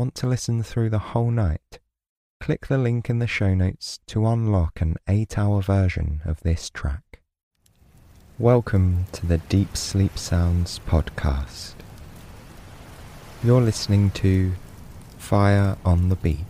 Want to listen through the whole night? Click the link in the show notes to unlock an 8 hour version of this track. Welcome to the Deep Sleep Sounds podcast. You're listening to Fire on the Beach.